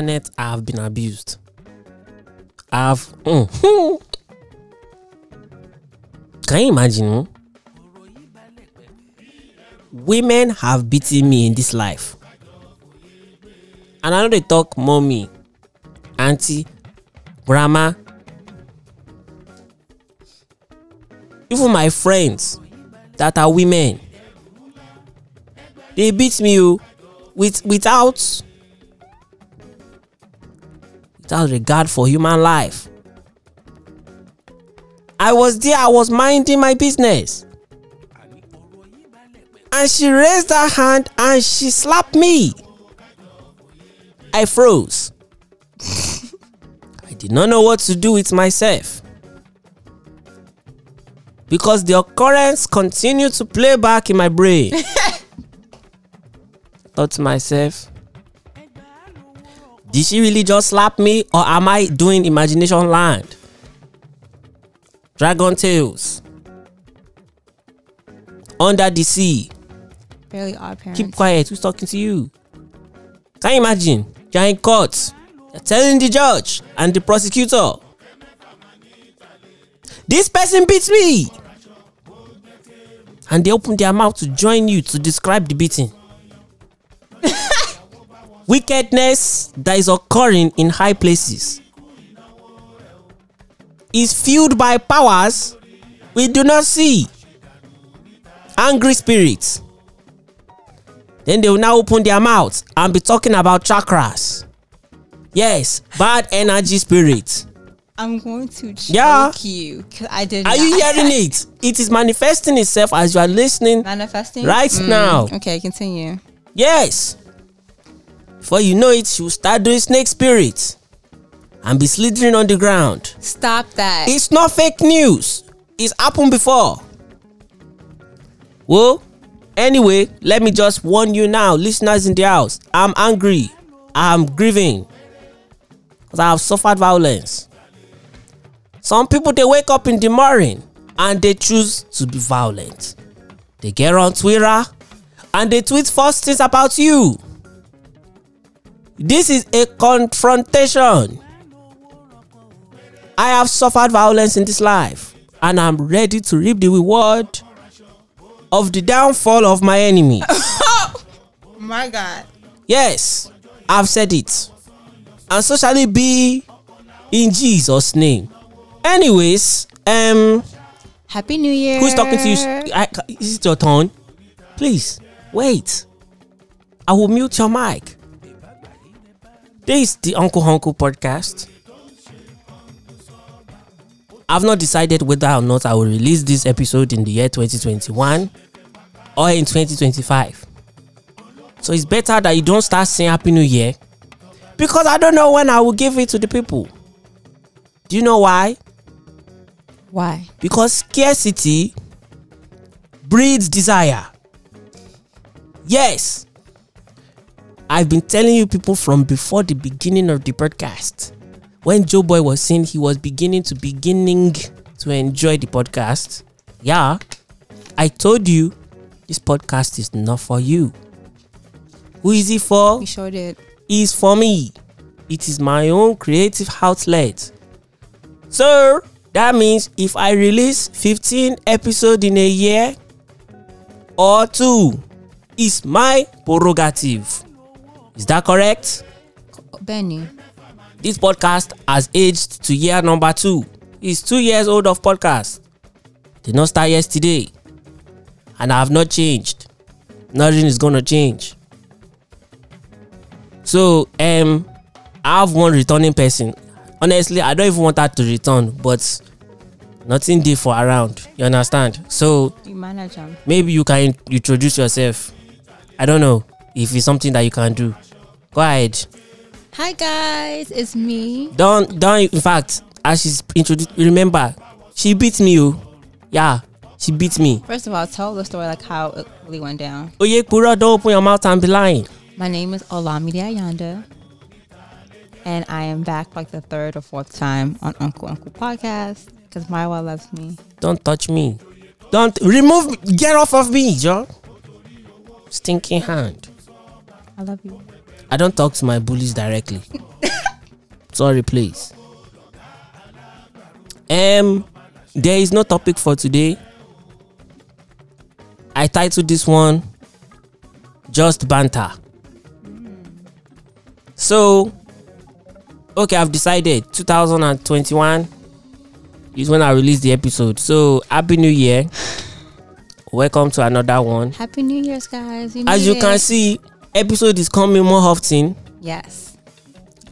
Internet have been abused. I've. Mm. Can you imagine? hmm? Women have beaten me in this life. And I know they talk mommy, auntie, grandma. Even my friends that are women, they beat me oh, with without without regard for human life. I was there, I was minding my business. And she raised her hand and she slapped me. I froze. I did not know what to do with myself. Because the occurrence continued to play back in my brain. Thought to myself, did she really just slap me or am I doing imagination land? Dragon Tales. Under the sea. Barely odd parents. Keep quiet. Who's talking to you? Can you imagine? You're in court. You're telling the judge and the prosecutor. This person beats me. And they open their mouth to join you to describe the beating. Wickedness that is occurring in high places is fueled by powers we do not see. Angry spirits. Then they will now open their mouths and be talking about chakras. Yes, bad energy spirits. I'm going to choke Yeah. you. I did. Are you hearing it? It is manifesting itself as you are listening. manifesting Right mm, now. Okay, continue. Yes. Before you know it, she will start doing snake spirits and be slithering on the ground. Stop that. It's not fake news. It's happened before. Well, anyway, let me just warn you now, listeners in the house. I'm angry. I'm grieving. Because I have suffered violence. Some people they wake up in the morning and they choose to be violent. They get on Twitter and they tweet false things about you. This is a confrontation. I have suffered violence in this life, and I'm ready to reap the reward of the downfall of my enemy. My God. yes, I've said it. And so shall it be in Jesus' name. Anyways, um, Happy New Year. who's talking to you? I, is it your turn? Please, wait. I will mute your mic. This is the Uncle Hunko podcast. I've not decided whether or not I will release this episode in the year 2021 or in 2025. So it's better that you don't start saying Happy New Year because I don't know when I will give it to the people. Do you know why? Why? Because scarcity breeds desire. Yes. I've been telling you people from before the beginning of the podcast. When Joe Boy was saying he was beginning to beginning to enjoy the podcast. Yeah. I told you this podcast is not for you. Who is it for? We sure did. is for me. It is my own creative outlet. So that means if I release 15 episodes in a year or two, is my prerogative. Is that correct? Benny. This podcast has aged to year number two. It's two years old of podcast. Did not start yesterday. And I have not changed. Nothing is gonna change. So um I have one returning person. Honestly, I don't even want her to return, but nothing dey for around. You understand? So You manage him. maybe you can introduce yourself. I don't know if it's something that you can do. Go ahead. Hi guys, it's me. Don't don't. In fact, as she's introduced, remember, she beat me. Oh, yeah, she beat me. First of all, tell the story like how it really went down. Oye Pura, don't open your mouth and be lying. My name is Olamide Ayanda, and I am back like the third or fourth time on Uncle Uncle podcast because Mayowa loves me. Don't touch me. Don't remove. me. Get off of me, John. Stinking hand. I love you. I don't talk to my bullies directly. Sorry, please. Um, there is no topic for today. I titled this one "Just Banter." So, okay, I've decided 2021 is when I release the episode. So, happy New Year! Welcome to another one. Happy New Year's, guys. You As you made can see, episode is coming more often. yes.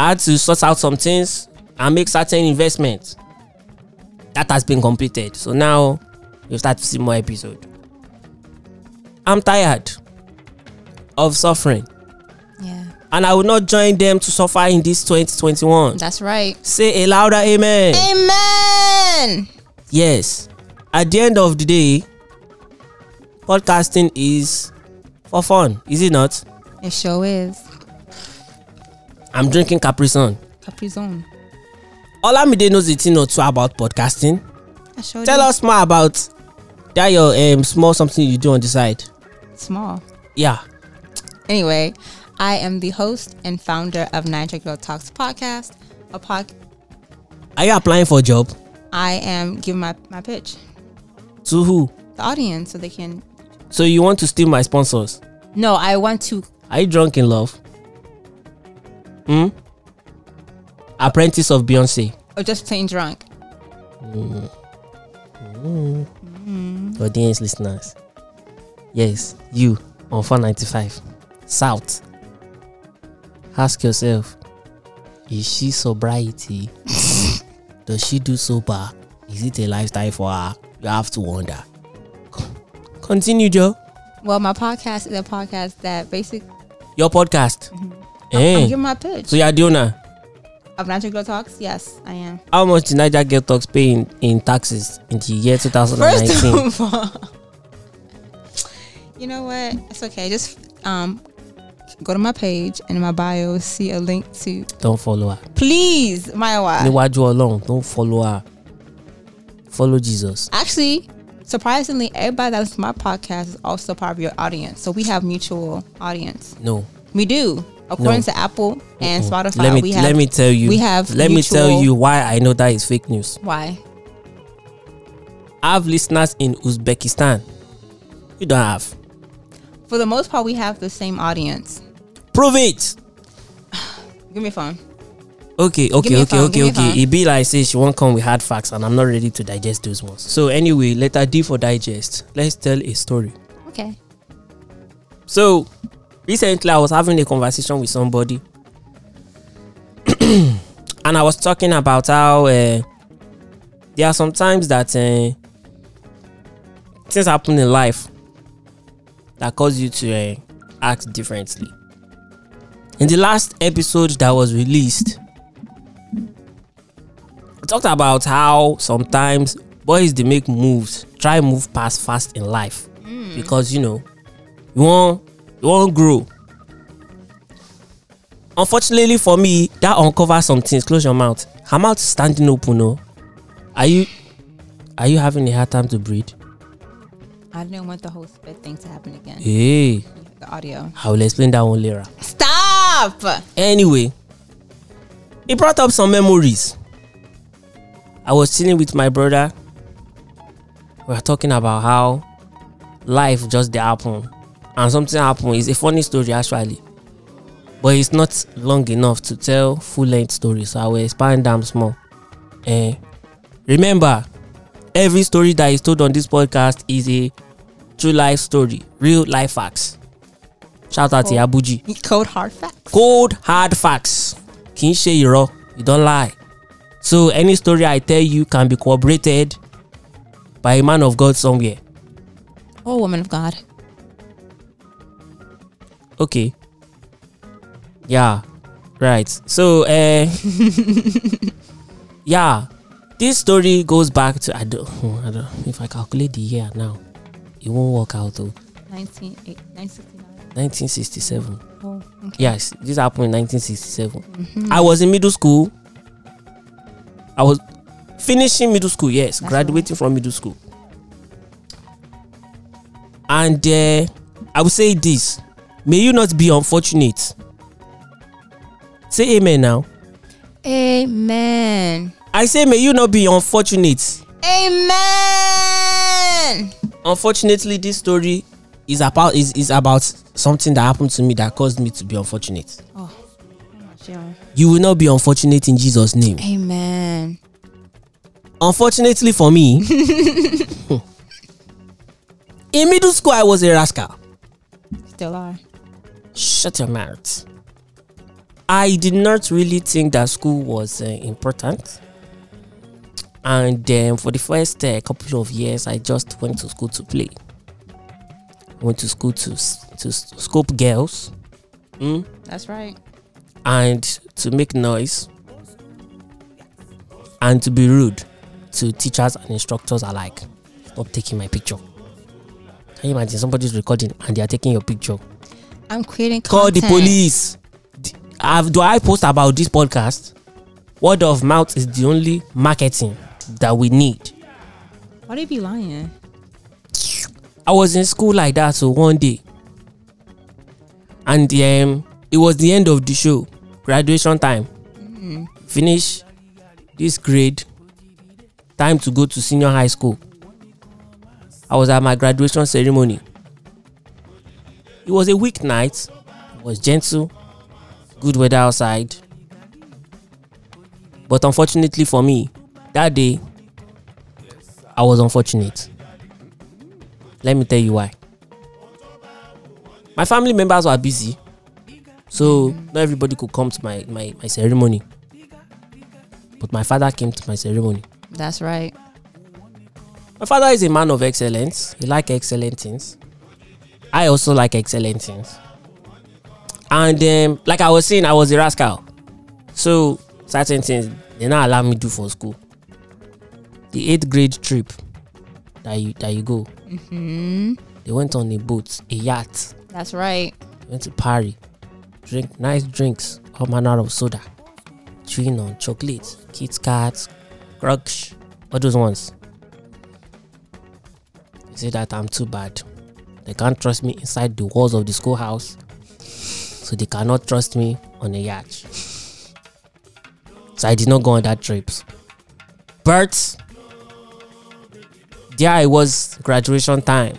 I had to sort out some things and make certain investments. That has been completed. So now you start to see more episode. I'm tired of suffering. Yeah, And I will not join them to suffer in this 2021. that's right. Say a louder amen. Amen. Yes. At the end of the day, podcasting is for fun, is it not? It sure is. I'm drinking Capri Sun. Capri Zone. Olamide knows a thing or two about podcasting. I sure Tell do. us more about that your um small something you do on the side. Small. Yeah. Anyway, I am the host and founder of Niger Girl Talks podcast. A pod. Are you applying for a job? I am giving my, my pitch To who? the audience so they can. So you want to steal my sponsors? No, I want to. Are you drunk in love? Hmm? Apprentice of Beyonce. Or just plain drunk. Audience listeners. Yes, you on 495. South. Ask yourself, is she sobriety? Does she do sober? Is it a lifestyle for her? You have to wonder. Continue, Joe. Well, my podcast is a podcast that basically Your podcast. I'm Eh. giving my pitch So you're the owner. of Niger Girl Talks. Yes, I am. How much did Niger Girl Talks pay in, in taxes in the year First 2019? of all, you know what? It's okay. Just um, go to my page and in my bio see a link to. Don't follow her. Please, my wife. Don't follow her. Follow Jesus. Actually, surprisingly, everybody that listens to my podcast is also part of your audience. So we have mutual audience. No. We do. According No. to Apple and Spotify, let me we have. let me tell you. we have Let me tell you why I know that is fake news. Why? I have listeners in Uzbekistan. You don't have. For the most part, we have the same audience. Prove it. Give me a phone. Okay, okay, okay, okay, give me a okay. It be like say she won't come with hard facts, and I'm not ready to digest those ones. So anyway, letter D for digest. Let's tell a story. Okay. So recently, I was having a conversation with somebody, and I was talking about how uh, there are some times that uh, things happen in life that cause you to uh, act differently. In the last episode that was released, talked about how sometimes boys they make moves, try move past fast in life hmm. because you know you want you want grow. Unfortunately for me, that uncovers some things. Close your mouth. Her mouth is standing open. No, are you are you having a hard time to breathe? I didn't want the whole spit thing to happen again. Hey, The audio. I will explain that one later. Stop! Anyway, it brought up some memories. I was chilling with my brother. We were talking about how life just dey happen, and something happened. It's a funny story actually, but it's not long enough to tell full length story. So I will expand them small. Eh, remember, every story that is told on this podcast is a true life story, real life facts. Shout out to Oh. Abuji Code hard facts. cold hard facts kì í ṣe irọ́ you don lie so any story i tell you can be corroborated by a man of god somewhere Oh, woman of God. okay yeah Right. So, uh, yeah, this story goes back to I don't, oh, I don't. If I calculate the year now, it won't work out though. 19, 1969. 1967. Oh, okay. Yes, this happened in 1967. I was in middle school. I was finishing middle school. Yes, That's graduating from middle school. And uh, I will say this: May you not be unfortunate. Say amen now. Amen. I say, may you not be unfortunate. Amen. Unfortunately, this story is about is, is about something that happened to me that caused me to be unfortunate. Oh, You will not be unfortunate in Jesus' name. Amen. Unfortunately for me, in middle school I was a rascal. Still are. Shut your mouth. I did not really think that school was uh, important. And then for the first uh, couple of years, I just went to school to play. I went to school to to scope girls mm, That's right. And to make noise and to be rude to teachers and instructors alike. Stop taking my picture. Can you imagine somebody's recording and they are taking your picture? I'm creating call the police. Do I post about this podcast? Word of mouth is the only marketing that we need. Why do you be lying? I was in school like that, so one day, and um, it was the end of the show, graduation time. Finish this grade, time to go to senior high school. I was at my graduation ceremony. It was a weeknight. It was gentle, good weather outside. But unfortunately for me, that day, I was unfortunate. Let me tell you why. My family members were busy, so not everybody could come to my, my, my ceremony. But my father came to my ceremony. That's right. My father is a man of excellence. He like excellent things. I also like excellent things. And um, like I was saying, I was a rascal. So certain things they not allow me to do for school. The eighth grade trip that you that you go, Hmm. they went on a boat, a yacht. That's right. went to Paris, drink nice drinks, all manner of soda, chewing on chocolate, Kit Kats, Crush, all those ones. They say that I'm too bad. They can't trust me inside the walls of the schoolhouse, so they cannot trust me on a yacht. So I did not go on that trip. But there it was graduation time.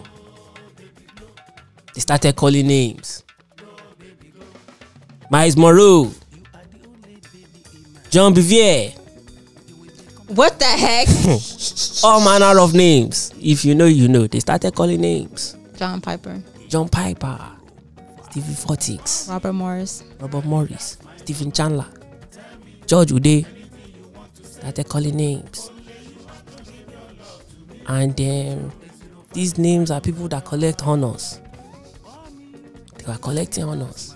They started calling names. Miles Moreau, John Bivier, What the heck? all manner of names. If you know, you know. They started calling names. John Piper, John Piper, Stephen Fortix, Robert Morris. Robert Morris, Stephen Chandler, George Ude. Started calling names. And then these names are people that collect honors. They were collecting honors.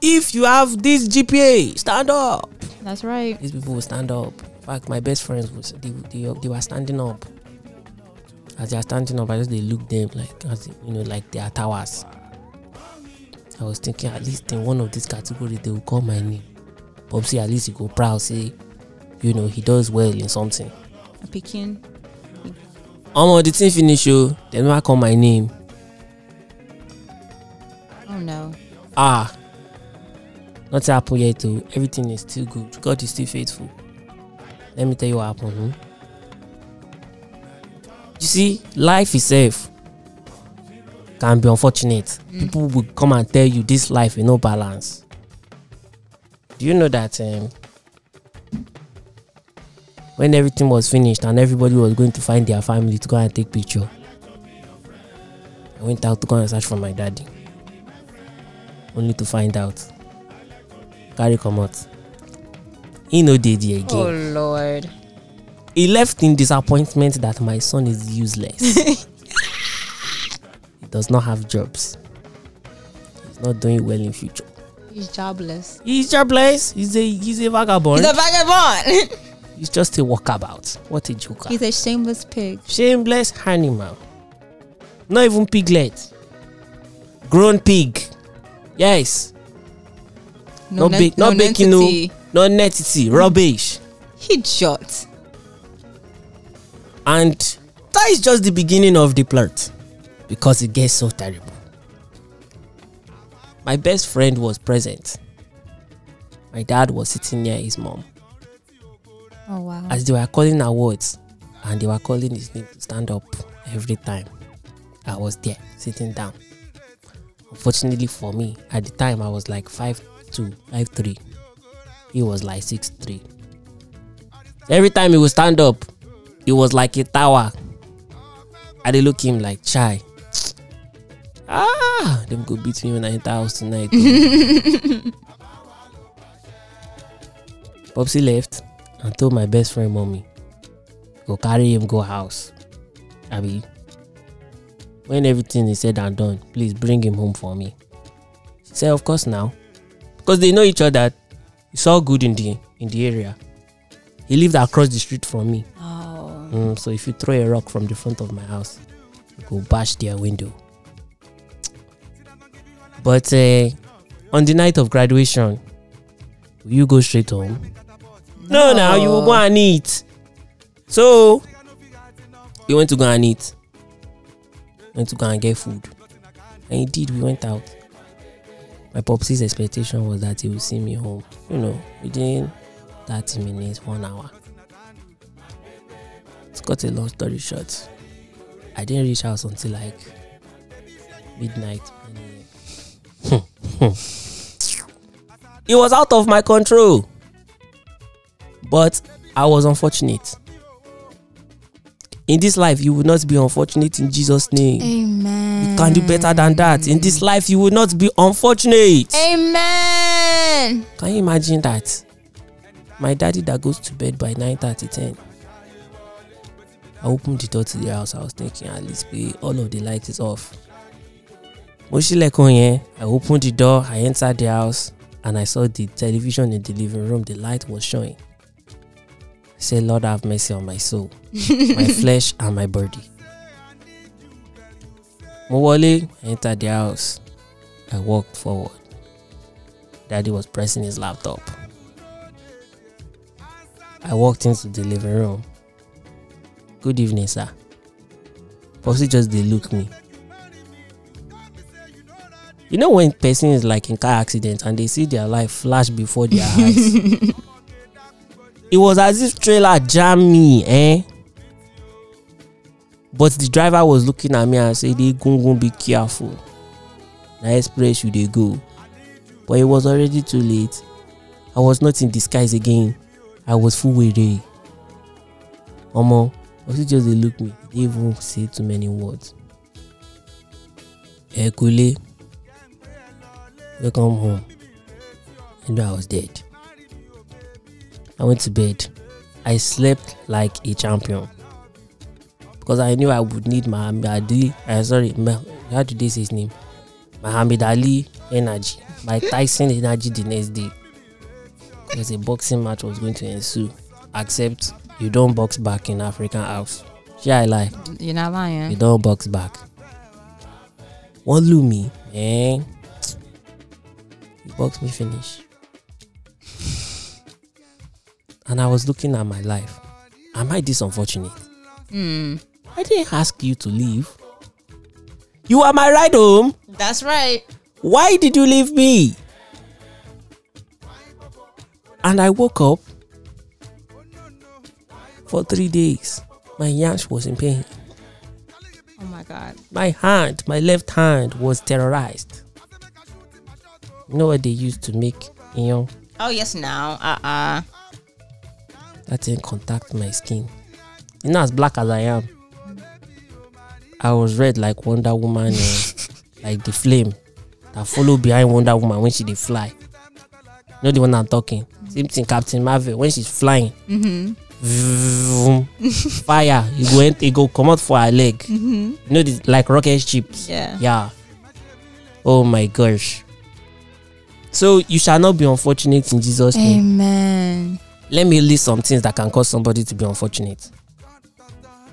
If you have this GPA, stand up. That's right. these people will stand up. In fact, my best friends was they, they, they were standing up. As they are standing up, I just they look them like as you know, like they are towers. I was thinking at least in one of these categories they will call my name. Popsy at least he go proud say, you know, he does well in something. A Pekin. Um, the thing finish show, they never call my name. Oh no. Ah, nothing happened yet too. Everything is still good. God is still faithful. Let me tell you what happened. Hmm? You see, life itself can be unfortunate. People will come and tell you this life is no balance. Do you know that um, when everything was finished and everybody was going to find their family to go and take picture, I went out to go and search for my daddy only to find out carry comot he no dey there again Oh Lord. he left in disappointment that my son is useless he does not have jobs he's not doing well in future He's jobless. He's jobless. He's a he's a vagabond. He's a vagabond. He's just a walkabout. What a joker. He's a shameless pig. Shameless animal. Not even piglet. Grown pig. Yes. Not ne- big. Not baking. No. Not netity. Rubbish. Idiot. And that is just the beginning of the plot because it gets so terrible. My best friend was present. My dad was sitting near his mom Oh wow. as they were calling awards and they were calling his name to stand up every time. I was there sitting down. Unfortunately for me, at the time I was like 5'2, 5'3. He was like 6'3. Every time he would stand up, it was like a tower. I dey look him like chai. Ah, them go beat me when I enter house tonight. oh. Popsy left and told my best friend mommy, go carry him go house. Abi, when everything is said and done, please bring him home for me. She said, of course now, because they know each other. It's all good in the in the area. He lived across the street from me. oh. Mm, so if you throw a rock from the front of my house, you go bash their window. But uh, on the night of graduation, will you go straight home? No, now you will go and eat. So we went to go and eat. Went to go and get food. And indeed, we went out. My popsy's expectation was that he would see me home, you know, within 30 minutes, one hour. To cut a long story short, I didn't reach house until like midnight. 1 a.m. it was out of my control. But I was unfortunate. In this life, you will not be unfortunate in Jesus' name. Amen. You can do better than that. In this life, you will not be unfortunate. Amen. Can you imagine that? My daddy that goes to bed by 9 10. I opened the door to the house. I was thinking at least pé all of the lights is off. Mo ṣílẹ̀kùn yẹn. I opened the door. I entered the house and I saw the television in the living room. The light was showing. Said, Lord, have mercy on my soul, my flesh, and my body. Mo wọlé, entered the house. I walked forward. Daddy was pressing his laptop. I walked into the living room. Good evening, sir. Popsy just they look me. You know when person is like in car accident and they see their life flash before their eyes. it was as if trailer jam me, eh? But the driver was looking at me and said, "They gungun, be careful. Na express you dey go." But it was already too late. I was not in disguise again. I was full were. Omo, also just dey look me. They even say too many words. Ekule, welcome home. I knew I was dead. I went to bed. I slept like a champion because I knew I would need Muhammad Ali. Uh, sorry, how did they say his name? Muhammad Ali energy, by Tyson energy the next day. Because a boxing match was going to ensue. Except you don't box back in African house. Shall I lie? You're not lying. You don't box back. One Lumi, eh? You box me finish. And I was looking at my life. Am I this unfortunate? Hmm. I didn't ask you to leave. You are my ride home. That's right. Why did you leave me? And I woke up for three days. My yansh was in pain. Oh my God. My hand, my left hand was terrorized. You know what they used to make, you know, Oh yes, now. Uh uh that didn't contact my skin. You know, as black as I am, I was red like Wonder Woman, eh, like the flame that follow behind Wonder Woman when she dey fly. You know the one I'm talking. Same thing, Captain Marvel when she's flying. Mm-hmm. Fire, you go, ent- you go come out for her leg. Mm-hmm. You know, the, like rocket ships. Yeah. Yeah. Oh my gosh. So you shall not be unfortunate in Jesus' name. Amen. Let me list some things that can cause somebody to be unfortunate.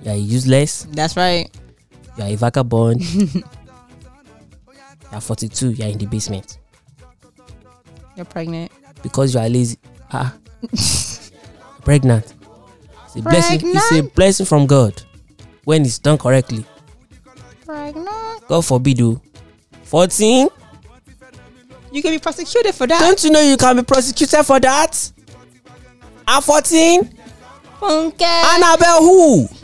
You are useless. That's right. You are a vagabond. you are 42. You are in the basement You're pregnant. because you are lazy. Ah, pregnant. It's a blessing. It's a blessing from God when it's done correctly. Pregnant. God forbid you. 14. You can be prosecuted for that. Don't you know you can be prosecuted for that? And 14. Funke. Annabelle who?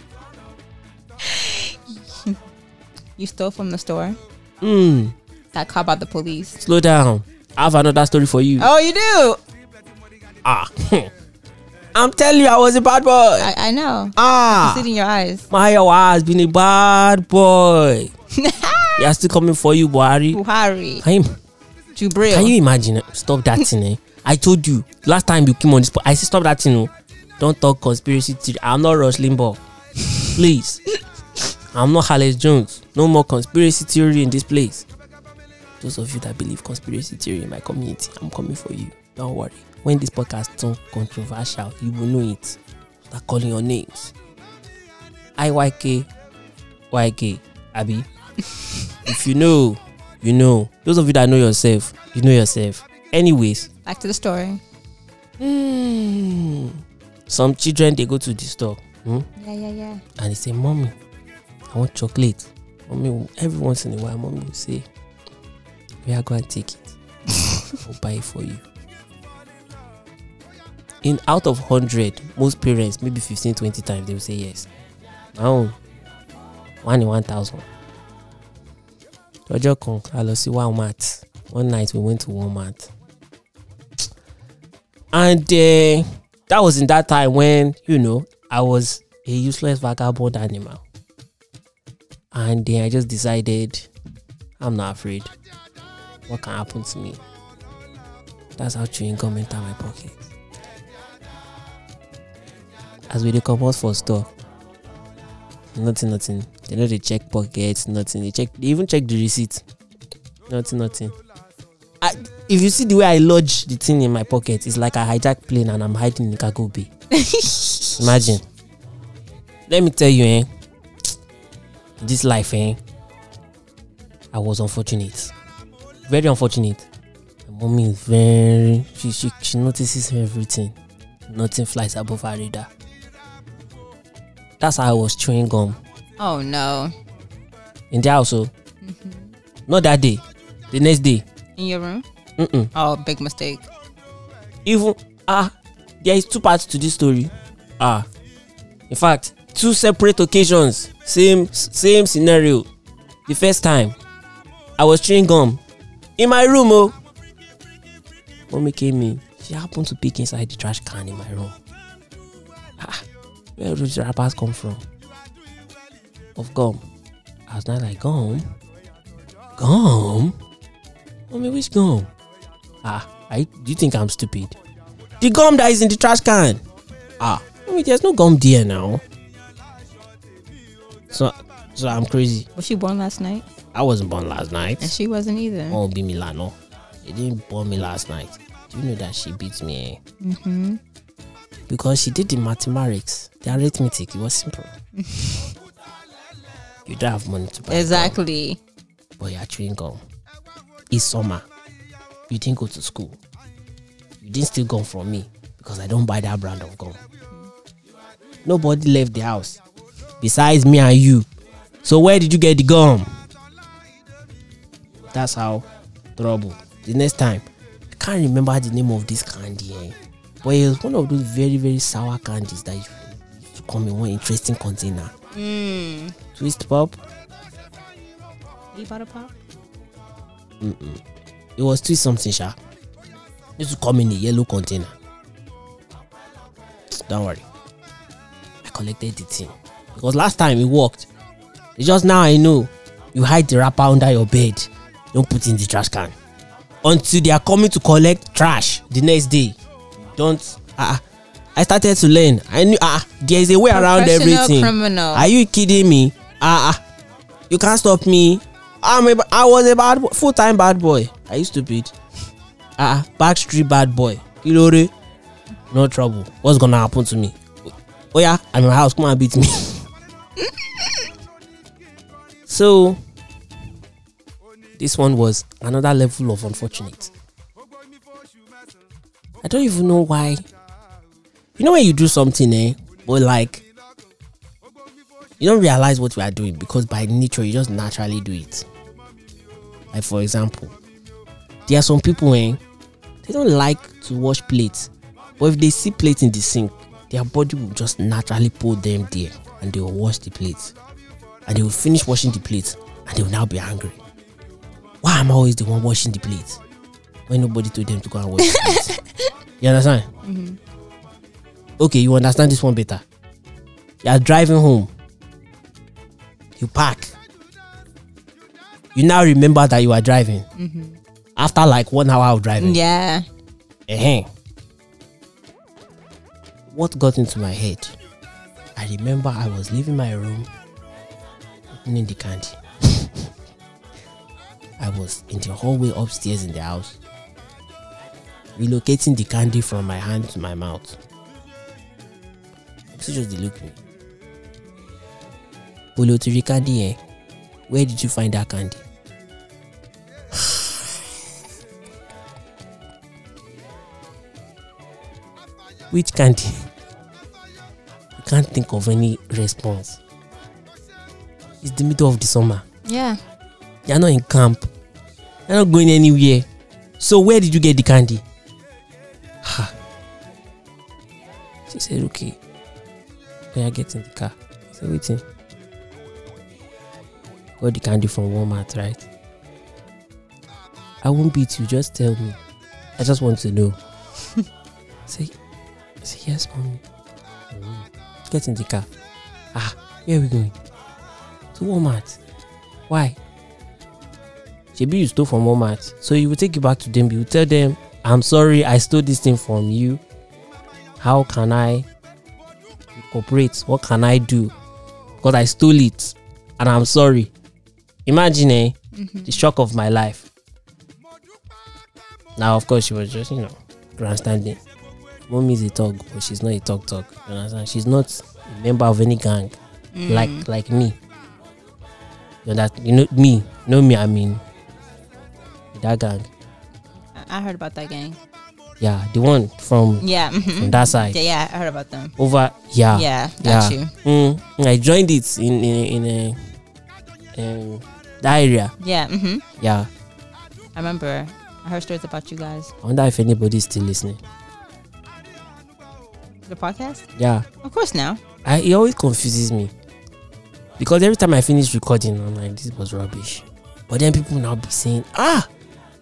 You stole from the store. Hmm. Got caught by the police. Slow down. I have another story for you. Oh, you do. Ah. I'm telling you, I was a bad boy. I, I know. ah. I see it in your eyes. Mayowa has been a bad boy. he are still coming for you, Buhari. Buhari. Can you, Jubril. can you imagine? it? Stop that thing, eh? I told you last time you came on this. po- I said stop that thing. Oh. Don't talk conspiracy theory. I'm not Rush Limbaugh. Please. I'm not Alex Jones. No more conspiracy theory in this place. Those of you that believe conspiracy theory in my community, I'm coming for you. Don't worry. When this podcast turn controversial, you will know it. Start calling your names. IYK, YK, Abby. if you know, you know. Those of you that know yourself, you know yourself. Anyways, Back to the story. hmm, some children they go to the store hmm, Yeah, yeah, yeah. and they say, "Mommy, I want chocolate." Mommy, will- every once in a while, mommy will say, "We are going to take it. I'll buy it for you." In out of hundred, most parents, maybe 15, 20 times, they will say yes. Now, one in one thousand. Ọjọ́ kan, a lọ sí Walmart. One night we went to Walmart. And uh, that was in that time when, you know, I was a useless vagabond animal. And then I just decided I'm not afraid. What can happen to me? That's how chewing gum enter my pocket. As we dey comot for store, nothing, nothing. They know they check pockets, nothing. They check, they even check the receipt. Nothing, nothing. I, if you see the way I lodge the thing in my pocket, it's like I hijack plane and I'm hiding in cargo bay. Imagine. Let me tell you, eh? This life, eh? I was unfortunate. Very unfortunate. My mommy is very she she, she notices everything. Nothing flies above her radar. That's how I was chewing gum Oh no. in the house. Oh. Not that day. The next day. In your room? Mm-mm. Oh, big mistake. even ah there is two parts to this story. Ah in fact two separate occasions same same scenario. The first time i was chewing gum. In my room oh. Mommy came in. She happened to pick inside the trash can in my room. Ah where those wrappers come from? Of gum. I was not like gum? Gum mommy which gum ah I, do you think i'm stupid the gum that is in the trash can. Ah, mean, there's no gum there now. So, so I'm crazy. Was she born last night? I wasn't born last night. And she wasn't either. Oh, be Milano. They didn't born me last night. Do you know that she beat me? Eh? Mm-hmm. Because she did the mathematics, the arithmetic. It was simple. you don't have money to buy. gum, Exactly. but you're chewing gum. It's summer. You didn't go to school. You didn't steal gum from me because I don't buy that brand of gum. Nobody left the house besides me and you. So where did you get the gum? That's how trouble. The next time, I can't remember the name of this candy, eh? but it was one of those very very sour candies that to come in one interesting container. Mm. Twist pop. You a pop? Mm-mm. It was twist something, sha. It used to come in a yellow container. Don't worry. I collected the thing. Because last time it worked. It's just now I know. You hide the wrapper under your bed. Don't put in the trash can. Until they are coming to collect trash the next day. Don't ah. ah. I started to learn. I knew ah there is a way around everything. criminal. Are you kidding me? Ah ah. You can't stop me. I'm a, I was a bad full time bad boy. Are you stupid? ah backstreet bad boy. Kilore no trouble. What's gonna happen to me? Oh yeah i'm in my house come and beat me. So this one was another level of unfortunate. I don't even know why. You know when you do something eh? But like you don't realize what you are doing because by nature you just naturally do it. Like for example there are some people eh they don't like to wash plates but if they see plates in the sink their body will just naturally pull them there and they will wash the plates. And they will finish washing the plates and they will now be angry. Why am i always the one washing the plates when nobody told them to go and wash the plates? You understand? Okay you understand this one better. You are driving home you park you now remember that you are driving after like one hour of driving Yeah. uh What got into my head? I remember I was leaving my room, opening the candy. I was in the hallway upstairs in the house, relocating the candy from my hand to my mouth. She just dey look me. The candy, eh? Where did you find that candy? Which candy? You can't think of any response. It's the middle of the summer. Yeah. You're not in camp. You're not going anywhere. So where did you get the candy? Ha. She said, okay. When I get in the car. I said, waiting. Got the candy from Walmart, right? I won't beat you, just tell me. I just want to know. say, say yes, mommy. Mm. Get in the car. Ah, where are we going? To Walmart. Why? Maybe you stole from Walmart. So you will take it back to them. You will tell them, I'm sorry, I stole this thing from you. How can I cooperate? What can I do? Because I stole it and I'm sorry. Imagine eh, the shock of my life. Now, of course, she was just, you know, grandstanding. Mommy is a thug, but she's not a thug thug. You understand? She's not a member of any gang like like me. You know that you know me, you know me. I mean, that gang. I heard about that gang. Yeah, the one from Yeah. mhm. from that side Yeah, yeah, I heard about them. over. Yeah, Yeah, got yeah. you. Mm, I joined it in in in a, um, that area. Yeah. hmm Yeah, I remember. I heard stories about you guys. I wonder if anybody's still listening. The podcast? Yeah, Of course now. I, it always confuses me because every time I finish recording, I'm like, this was rubbish. But then people now be saying, ah,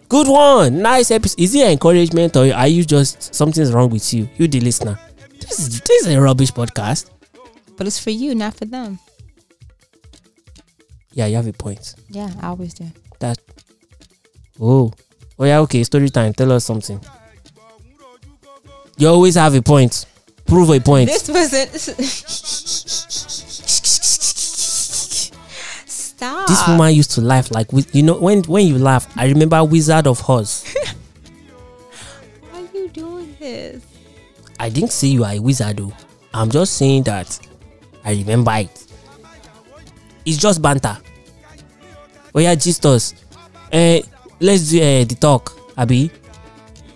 good one, nice episode. Is it encouragement or are you just something's wrong with you? You, the listener. This is this is a rubbish podcast. But it's for you, not for them. Yeah, you have a point. Yeah, I always do. That. Oh, oh yeah. Okay, story time. Tell us something. You always have a point. Prove a point. This wasn't. Stop. this woman used to laugh like you know when when you laugh. I remember Wizard of Oz. Why are you doing this? I didn't say you are a wizard though. I'm just saying that I remember it. It's just banter. Oh yeah, gist us. Eh, let's do uh, the talk, Abby.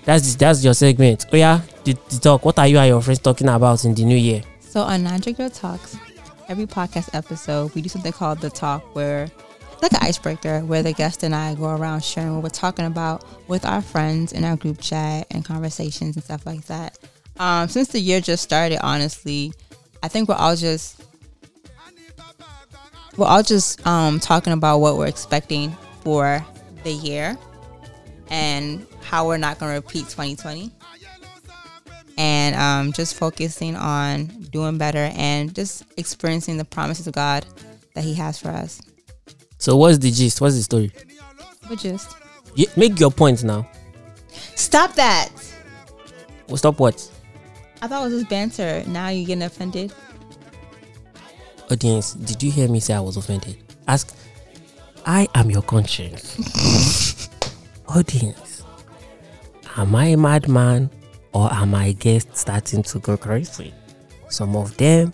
That's that's your segment. Oh yeah, the, the talk. What are you and your friends talking about in the new year? So on Girl Talks, every podcast episode, we do something called the talk, where like an icebreaker, where the guest and I go around sharing what we're talking about with our friends in our group chat and conversations and stuff like that. Um, since the year just started, honestly, I think we're all just we're all just um, talking about what we're expecting for the year and how we're not going to repeat 2020 and um, just focusing on doing better and just experiencing the promises of God that He has for us. So what's the gist? What's the story? Just Ye- make your point now. stop that. Well, stop what? I thought it was just banter. Now you're getting offended. Audience, did you hear me say I was offended? Ask. I am your conscience. Audience, Am I a madman or are my guests starting to go crazy? Some of them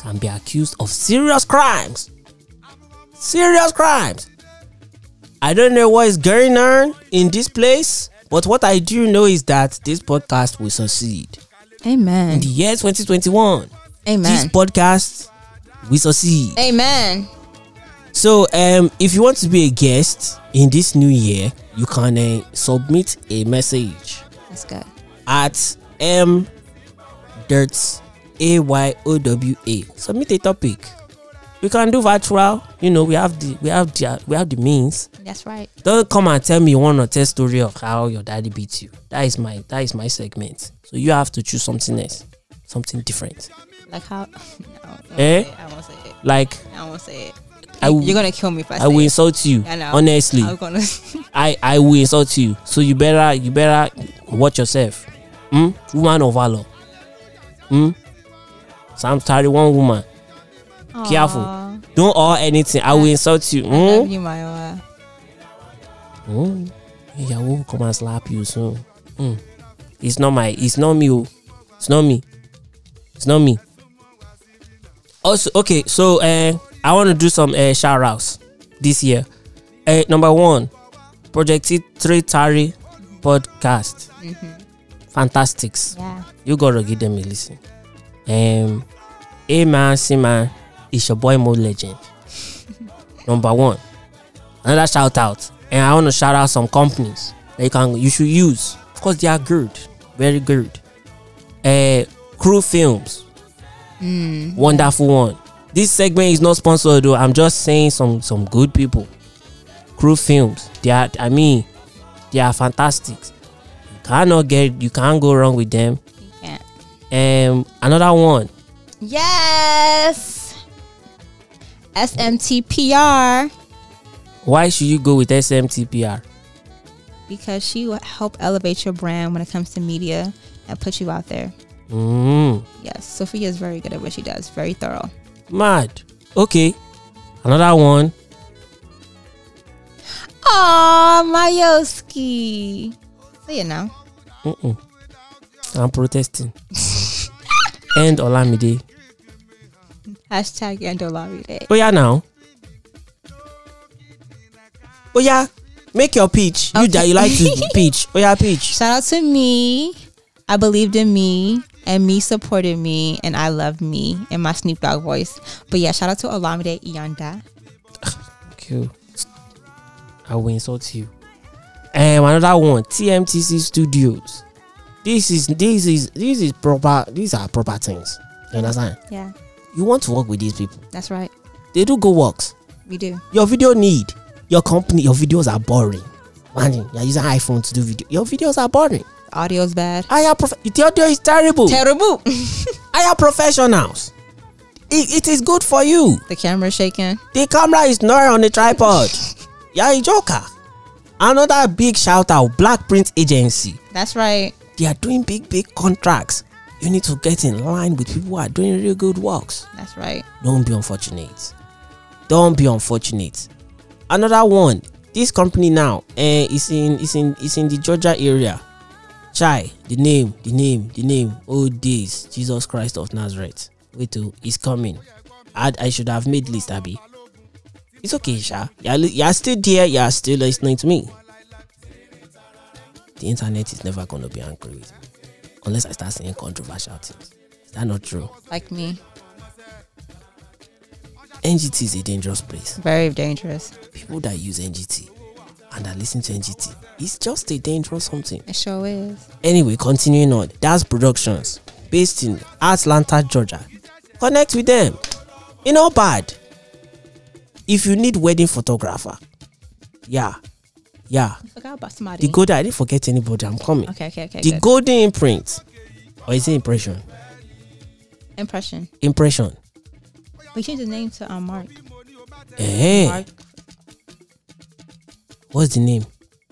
can be accused of serious crimes. Serious crimes. I don't know what is going on in this place, but what I do know is that this podcast will succeed. In Amen. the year 2021, this podcast we succeed. Amen. So, um, if you want to be a guest in this new year, you can uh, submit a message That's good. at m dirt a y o w a. Submit a topic. We can do virtual. You know, we have the we have the we have the means. That's right. Don't come and tell me one or tell story of how your daddy beat you. That is my that is my segment. So you have to choose something else, something different. Like how? No, I won't Eh? say it. I won't say it. Like I won't say it. I will, You're gonna kill me if I, I will it. insult you. I know. Honestly, I'm gonna. I I will insult you. So you better you better watch yourself. Hmm? Woman of valor. Hmm? Psalm 31 woman. Careful. Don't or anything. I will insult you. I love Hmm? you, Maya. Hmm? Yeah, will come and slap you soon. Hmm. It's not my it's not me. oh. It's not me. It's not me. Also, okay, so uh I want to do some uh shout outs this year. Uh number one, Project Three Tari podcast. Fantastics. Yeah. You gotta give them a listen. Um, A man, C man, it's your boy Mo Legend. Number one. Another shout out, and I want to shout out some companies that you can you should use. Of course, they are good, very good. Uh, Crew Films, wonderful one. This segment is not sponsored though. I'm just saying some some good people. Crew Films, they are. I mean, they are fantastic. You cannot get. You can't go wrong with them. You can't. Um, another one. Yes. SMTPR Why should you go with SMTPR? because she will help elevate your brand when it comes to media and put you out there. Mm, Yes, Sophia is very good at what she does. Very thorough. mad. Okay. Another one. Aw, Mayoski. Say it now. Mm-mm. I'm protesting. End Olamide. Hashtag Andolari Day. Oh yeah, now. Oh yeah, make your pitch. You Okay. that you like to pitch. Oh yeah, pitch. Shout out to me. I believed in me, and me supported me, and I love me in my Snoop Dogg voice. But yeah, shout out to Olamide Iyanda. Okay. I will insult you. And another one. TMTC Studios. This is this is this is proper. These are proper things. You understand? Yeah, You want to work with these people. that's right. They do good works. We do. Your video need. Your company. Your videos are boring. Imagine you're using iPhone to do video. Your videos are boring. Audio's bad. I am prof- the audio is terrible. Terrible. I am professionals. It, it is good for you. the camera's shaking. The camera is not on the tripod. You're a joker. Another big shout out, Black Print Agency. That's right. They are doing big, big contracts. You need to get in line with people who are doing really good works. That's right. Don't be unfortunate. Don't be unfortunate. Another one. This company now uh, is in is in is in the Georgia area. Chai, the name, the name, the name. Oh days, Jesus Christ of Nazareth. Wait till he's coming. I, I should have made list, Abby. It's okay, Sha. You're, you're still there. You're still listening to me. The internet is never gonna be angry with me unless I start saying controversial things. Is that not true? Like me. NGT is a dangerous place. Very dangerous. people that use NGT and that listen to NGT, it's just a dangerous something. It sure is. Anyway, continuing on, that's productions based in Atlanta, Georgia. Connect with them. You know, bad. If you need wedding photographer, yeah, yeah. I forgot about somebody. The golden, I didn't forget anybody. I'm coming. okay, okay, okay. The good. golden imprint, or is it impression? Impression. Impression. We changed the name to um, Mark. Eh, Mark. What's the name?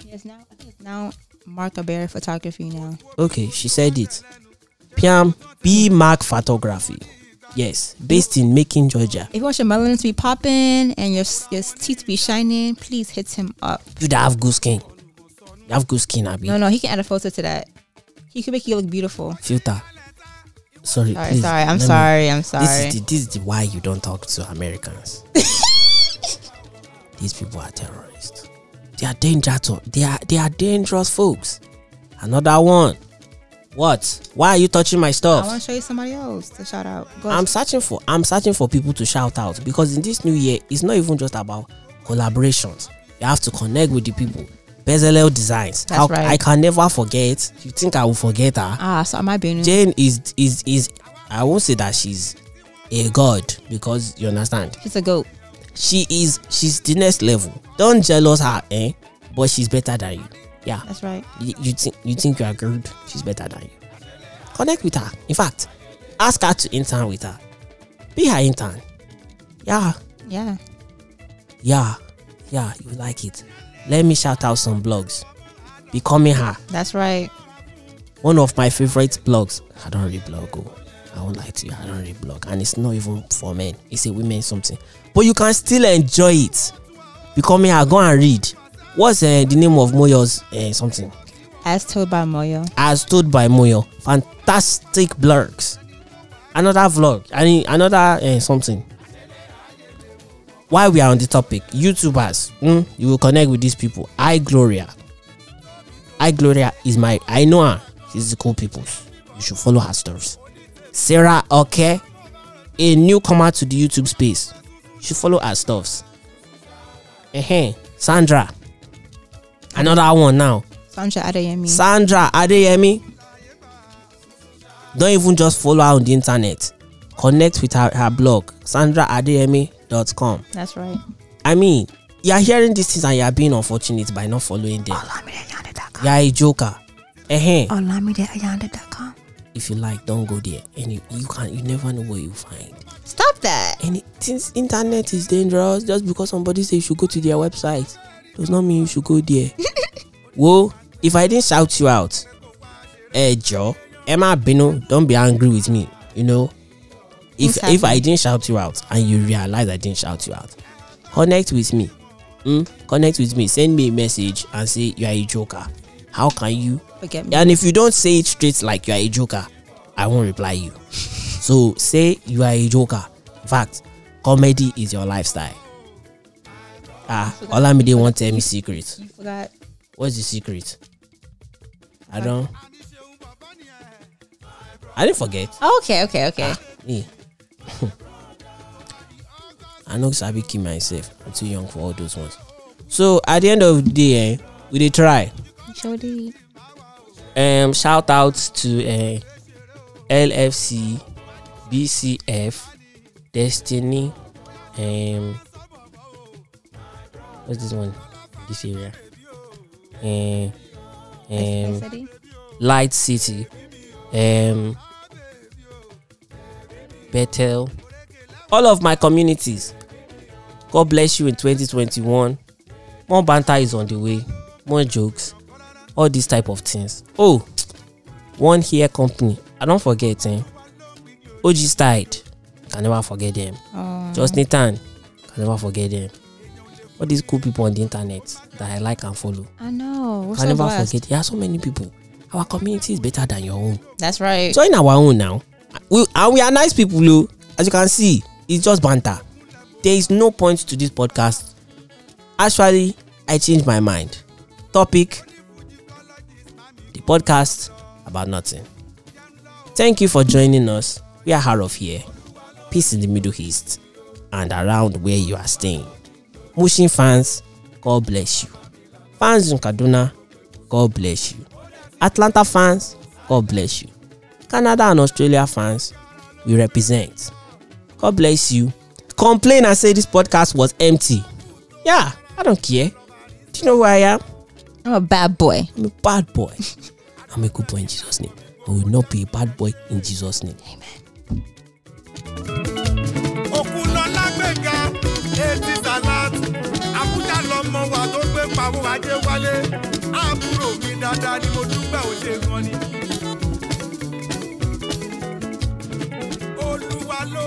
Yes, now it's now Mark Aberry Photography now. Okay, she said it. Piam B Mark Photography. Yes, based in Macon, Georgia. If you want your melanin to be popping and your your teeth to be shining, please hit him up. You that have good skin. You have good skin, Abby. No, no, he can add a filter to that. He can make you look beautiful. Filter. Sorry, Sorry, please. sorry. I'm me- sorry. I'm sorry. This is the this is the why you don't talk to Americans. These people are terrorists. They are danger to they are they are dangerous folks. Another one. What? Why are you touching my I stuff? want to show you somebody else to shout out. Go I'm searching for I'm searching for people to shout out because in this new year it's not even just about collaborations. You have to connect with the people. Bezalel Designs. That's right. I can never forget. You think I will forget her? ah, so am I being? Jane is is is I won't say that she's a god because you understand. She's a goat. She is she's the next level. Don't jealous her, eh? But she's better than you. Yeah. That's right. You, you think you think you are good, she's better than you. Connect with her. In fact, ask her to intern with her. Be her intern. Yeah, Yeah. yeah, yeah, you like it. Let me shout out some blogs. Becoming her. That's right. one of my favorite blogs. I don't read blog. Oh. I won't lie to you. I don't read blog, and it's not even for men. It's a women something, but you can still enjoy it. Becoming her, go and read. What's uh, the name of Moyo's uh, something? As told by Moyo. As told by Moyo. Fantastic blogs. Another vlog. I mean another uh, something. While we are on the topic, YouTubers, mm, you will connect with these people. I Gloria. I Gloria is my I know her. She's the cool people. You should follow her stuffs. Sarah Okay, a newcomer to the YouTube space. Should follow her stuffs. uh Sandra. Another one now. Sandra Adeyemi. Sandra Adeyemi. Don't even just follow her on the internet. Connect with her, her blog, sandraadeyemi.com. That's right. I mean, you're hearing these things and you're being unfortunate by not following them. You're a joker. Eh. If you like, don't go there. And you, you can you never know what you find. Stop that. And it, since internet is dangerous, just because somebody says you should go to their website, does not mean you should go there. Whoa, if I didn't shout you out, eh, Joe, Emma Bino, don't be angry with me. You know, if What's if I didn't shout you out and you realize I didn't shout you out, connect with me. Mm? Connect with me. Send me a message and say you are a joker. How can you Forget me. and if you don't say it straight like you are a joker, I won't reply you. So say you are a joker. In fact, comedy is your lifestyle. Ah, Olamide won't tell me secret. You forgot. What's the secret? I don't. I didn't forget. Okay, okay, okay. Me. I know Sabi keep myself. I'm too young for all those ones. So at the end of the day, eh, we dey try. Sure did. um shout out to uh, LFC, BCF, Destiny, um what's this one? This area. Um, um. Light City, um Bethel, all of my communities. God bless you in 2021. More banter is on the way, more jokes, all these type of things. Oh, one here company. I don't forget, eh? OG Style, can never forget them. Oh, Just Nathan, can never forget them. All these cool people on the internet that I like and follow. I know. Can never blessed. forget. There are so many people. Our community is better than your own. That's right. Join our own now. We and we are nice people, though. As you can see, it's just banter. There is no point to this podcast. Actually, I changed my mind. Topic: the podcast about nothing. Thank you for joining us. We are out of here. Peace in the Middle East and around where you are staying. Mushin fans, God bless you. Fans in Kaduna, God bless you. Atlanta fans, God bless you. Canada and Australia fans, we represent. God bless you. Complain and say this podcast was empty. Yeah, I don't care. Do you know who I am? I'm a bad boy. I'm a bad boy. I'm a good boy in Jesus' name. I will not be a bad boy in Jesus' name. òkúnlọ́lá gbẹ̀ngà etí salat àbújá lọmọ wa tó gbé pawó ajé wálé àbúrò mi dáadáa ni mo dúpẹ́ òṣè kan ni. olúwa ló